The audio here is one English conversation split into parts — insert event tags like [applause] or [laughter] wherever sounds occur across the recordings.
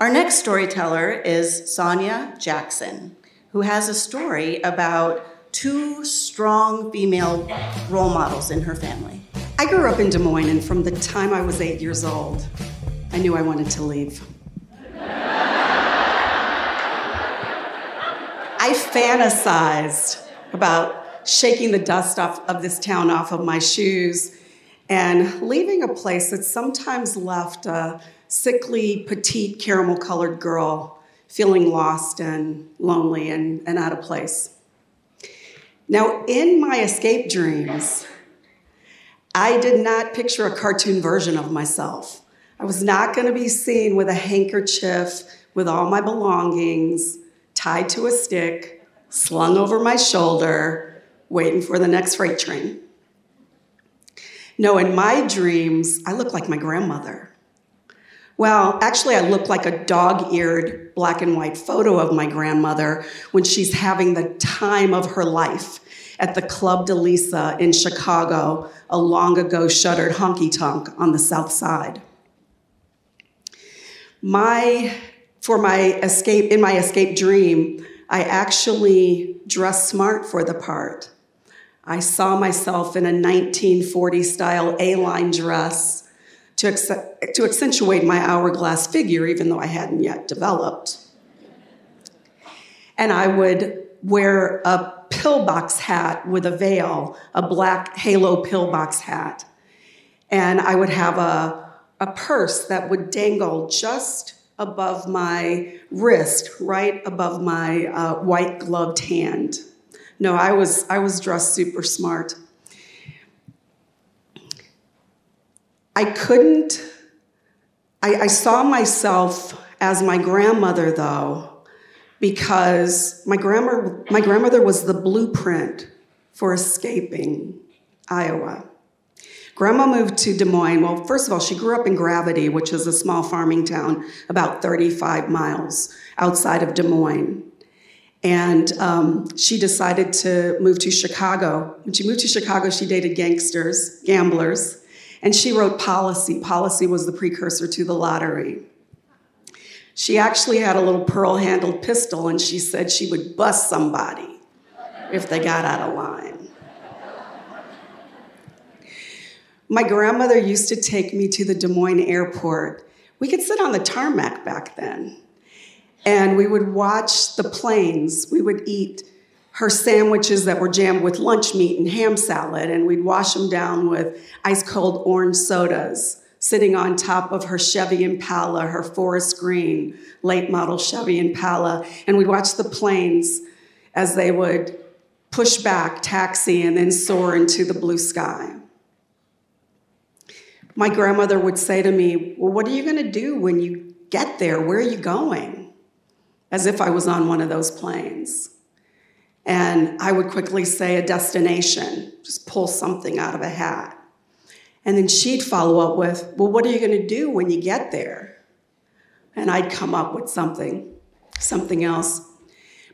Our next storyteller is Sonya Jackson, who has a story about two strong female role models in her family. I grew up in Des Moines, and from the time I was eight years old, I knew I wanted to leave. I fantasized about shaking the dust off of this town off of my shoes and leaving a place that sometimes left a sickly, petite, caramel colored girl feeling lost and lonely and, and out of place. Now, in my escape dreams, I did not picture a cartoon version of myself. I was not going to be seen with a handkerchief with all my belongings tied to a stick, slung over my shoulder, waiting for the next freight train. No, in my dreams, I look like my grandmother. Well, actually, I look like a dog eared black and white photo of my grandmother when she's having the time of her life at the Club DeLisa in Chicago, a long ago shuttered honky tonk on the south side. My for my escape, in my escape dream, I actually dressed smart for the part. I saw myself in a 1940 style A line dress to, to accentuate my hourglass figure, even though I hadn't yet developed. And I would wear a pillbox hat with a veil, a black halo pillbox hat. And I would have a, a purse that would dangle just above my wrist, right above my uh, white gloved hand. No, I was, I was dressed super smart. I couldn't, I, I saw myself as my grandmother, though, because my, grandma, my grandmother was the blueprint for escaping Iowa. Grandma moved to Des Moines. Well, first of all, she grew up in Gravity, which is a small farming town about 35 miles outside of Des Moines. And um, she decided to move to Chicago. When she moved to Chicago, she dated gangsters, gamblers, and she wrote policy. Policy was the precursor to the lottery. She actually had a little pearl handled pistol, and she said she would bust somebody if they got out of line. My grandmother used to take me to the Des Moines airport. We could sit on the tarmac back then. And we would watch the planes. We would eat her sandwiches that were jammed with lunch meat and ham salad, and we'd wash them down with ice cold orange sodas, sitting on top of her Chevy Impala, her forest green late model Chevy Impala. And we'd watch the planes as they would push back, taxi, and then soar into the blue sky my grandmother would say to me, Well, what are you going to do when you get there? Where are you going? As if I was on one of those planes. And I would quickly say a destination, just pull something out of a hat. And then she'd follow up with, Well, what are you going to do when you get there? And I'd come up with something, something else.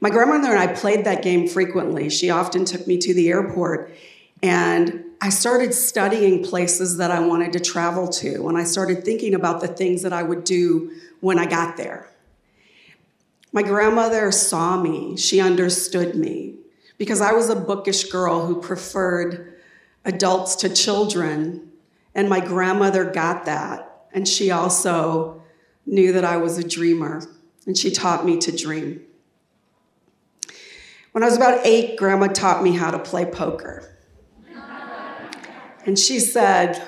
My grandmother and I played that game frequently. She often took me to the airport and I started studying places that I wanted to travel to, and I started thinking about the things that I would do when I got there. My grandmother saw me, she understood me, because I was a bookish girl who preferred adults to children, and my grandmother got that, and she also knew that I was a dreamer, and she taught me to dream. When I was about eight, grandma taught me how to play poker. And she said,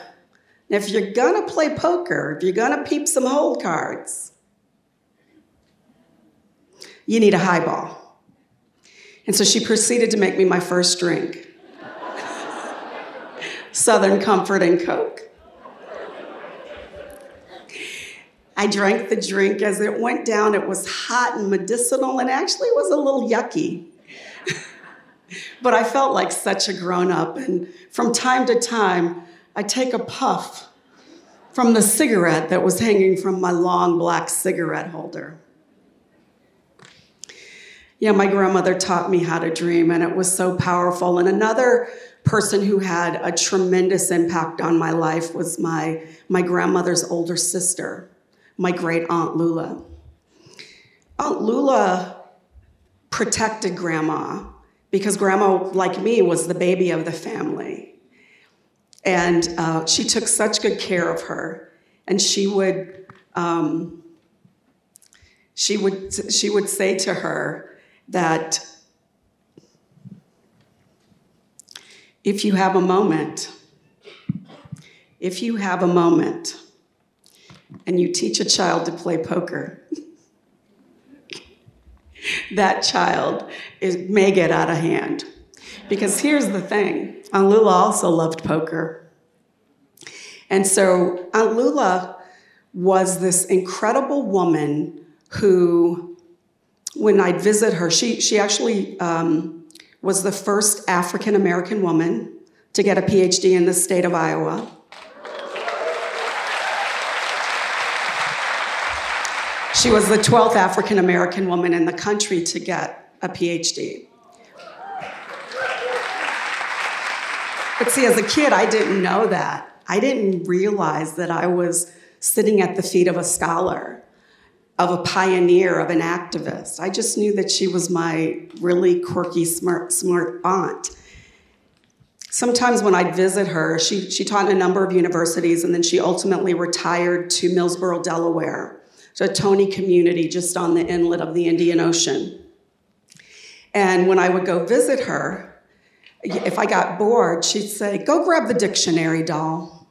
if you're gonna play poker, if you're gonna peep some hold cards, you need a highball. And so she proceeded to make me my first drink Southern Comfort and Coke. I drank the drink. As it went down, it was hot and medicinal and actually was a little yucky. but I felt like such a grown up. And from time to time, I take a puff from the cigarette that was hanging from my long black cigarette holder. Yeah, my grandmother taught me how to dream, and it was so powerful. And another person who had a tremendous impact on my life was my, my grandmother's older sister, my great aunt Lula. Aunt Lula protected grandma because grandma, like me, was the baby of the family. And uh, she took such good care of her. And she would, um, she would, she would say to her that if you have a moment, if you have a moment and you teach a child to play poker, [laughs] that child is, may get out of hand. Because here's the thing Aunt Lula also loved poker. And so Aunt Lula was this incredible woman who, when I'd visit her, she, she actually um, was the first African American woman to get a PhD in the state of Iowa. She was the 12th African American woman in the country to get a PhD. But see, as a kid, I didn't know that. I didn't realize that I was sitting at the feet of a scholar, of a pioneer, of an activist. I just knew that she was my really quirky, smart, smart aunt. Sometimes when I'd visit her, she, she taught in a number of universities and then she ultimately retired to Millsboro, Delaware to a Tony community just on the inlet of the Indian Ocean. And when I would go visit her, if I got bored, she'd say, Go grab the dictionary, doll.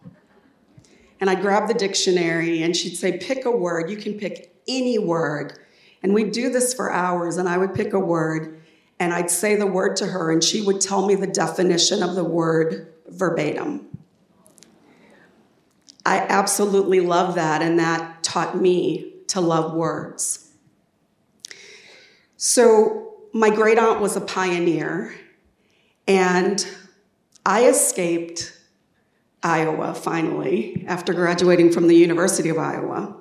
And I'd grab the dictionary and she'd say, Pick a word. You can pick any word. And we'd do this for hours, and I would pick a word and I'd say the word to her, and she would tell me the definition of the word verbatim. I absolutely love that, and that taught me to love words. So, my great aunt was a pioneer, and I escaped Iowa finally after graduating from the University of Iowa.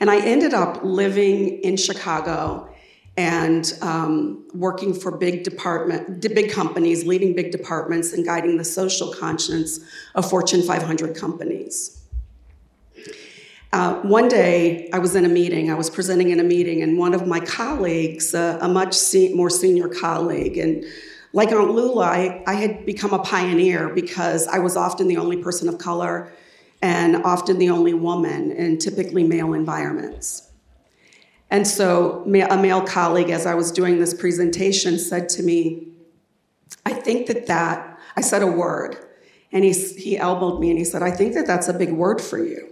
And I ended up living in Chicago and um, working for big department, big companies, leading big departments, and guiding the social conscience of Fortune 500 companies. Uh, one day, I was in a meeting, I was presenting in a meeting, and one of my colleagues, uh, a much se- more senior colleague, and like Aunt Lula, I, I had become a pioneer because I was often the only person of color and often the only woman in typically male environments. And so, a male colleague, as I was doing this presentation, said to me, I think that that, I said a word, and he, he elbowed me and he said, I think that that's a big word for you.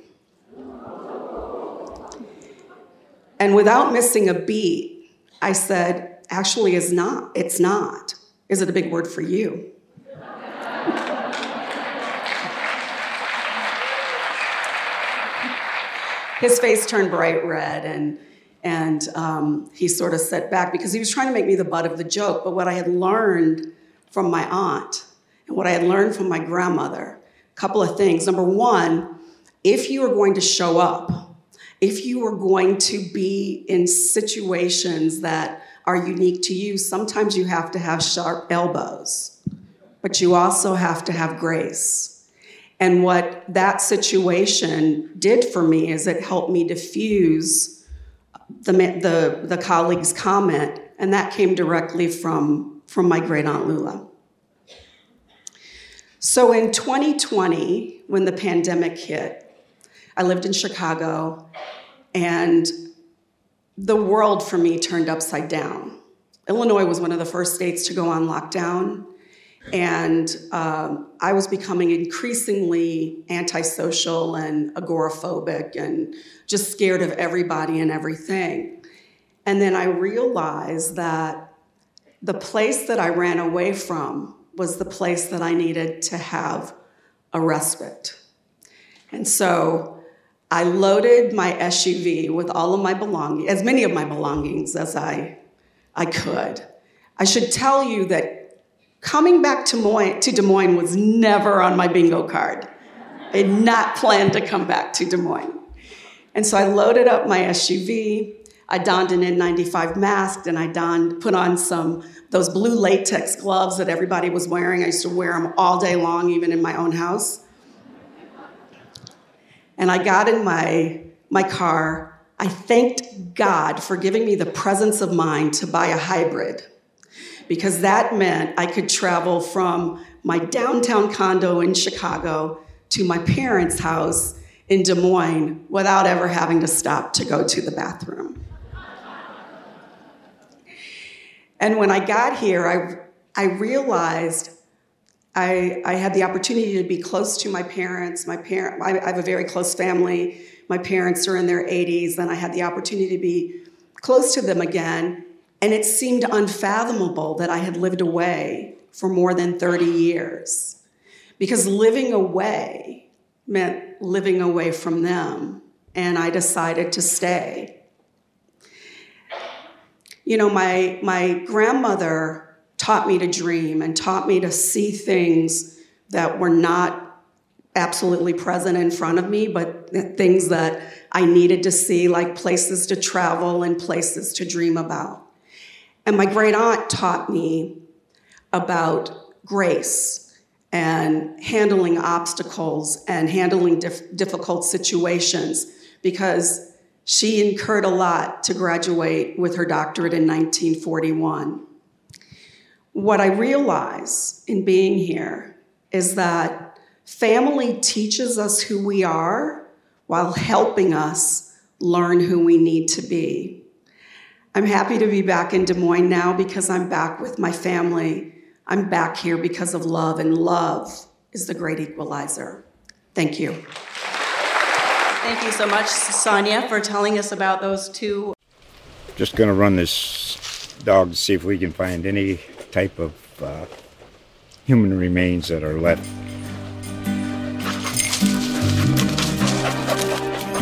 And without missing a beat, I said, actually, is not. It's not. Is it a big word for you? His face turned bright red and and um, he sort of set back because he was trying to make me the butt of the joke. But what I had learned from my aunt and what I had learned from my grandmother, a couple of things. Number one, if you are going to show up if you are going to be in situations that are unique to you, sometimes you have to have sharp elbows, but you also have to have grace. And what that situation did for me is it helped me diffuse the, the, the colleague's comment, and that came directly from, from my great aunt Lula. So in 2020, when the pandemic hit, I lived in Chicago, and the world for me turned upside down. Illinois was one of the first states to go on lockdown, and um, I was becoming increasingly antisocial and agoraphobic and just scared of everybody and everything. And then I realized that the place that I ran away from was the place that I needed to have a respite. And so I loaded my SUV with all of my belongings, as many of my belongings as I, I could. I should tell you that coming back to, to Des Moines was never on my bingo card. I had not planned to come back to Des Moines. And so I loaded up my SUV. I donned an N95 mask and I donned, put on some those blue latex gloves that everybody was wearing. I used to wear them all day long, even in my own house. And I got in my, my car. I thanked God for giving me the presence of mind to buy a hybrid because that meant I could travel from my downtown condo in Chicago to my parents' house in Des Moines without ever having to stop to go to the bathroom. and when I got here, I, I realized I, I, had the opportunity to be close to my parents. My parent, I, I have a very close family. My parents are in their 80s, and I had the opportunity to be close to them again. And it seemed unfathomable that I had lived away for more than 30 years. Because living away meant living away from them, and I decided to stay. You know, my, my grandmother taught me to dream and taught me to see things that were not absolutely present in front of me, but things that I needed to see, like places to travel and places to dream about. And my great aunt taught me about grace and handling obstacles and handling dif- difficult situations because she incurred a lot to graduate with her doctorate in 1941. What I realize in being here is that family teaches us who we are while helping us learn who we need to be. I'm happy to be back in Des Moines now because I'm back with my family. I'm back here because of love, and love is the great equalizer. Thank you. Thank you so much, Sonya, for telling us about those two. Just going to run this dog to see if we can find any type of uh, human remains that are left